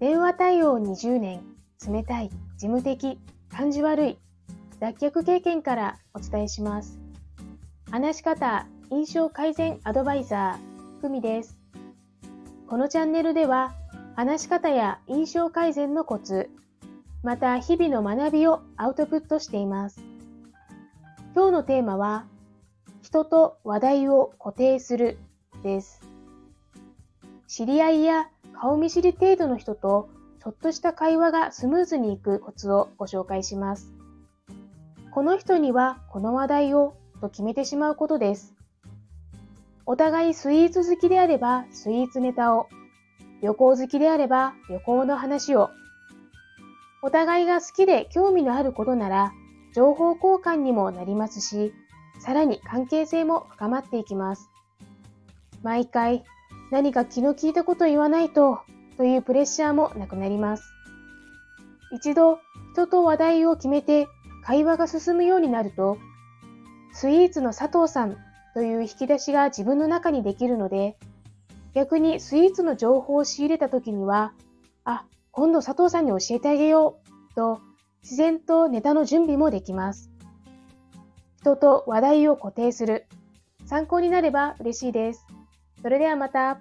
業20年、冷たい、事務的、感じ悪い、脱却経験からお伝えします。話し方、印象改善アドバイザー、ふみです。このチャンネルでは、話し方や印象改善のコツ、また日々の学びをアウトプットしています。今日のテーマは、人と話題を固定するです。知り合いや顔見知り程度の人とちょっとした会話がスムーズにいくコツをご紹介します。この人にはこの話題をと決めてしまうことです。お互いスイーツ好きであればスイーツネタを、旅行好きであれば旅行の話を、お互いが好きで興味のあることなら情報交換にもなりますし、さらに関係性も深まっていきます。毎回何か気の利いたこと言わないとというプレッシャーもなくなります。一度人と話題を決めて会話が進むようになると、スイーツの佐藤さんという引き出しが自分の中にできるので、逆にスイーツの情報を仕入れた時には、あ、今度佐藤さんに教えてあげようと自然とネタの準備もできます。人と話題を固定する。参考になれば嬉しいです。それではまた。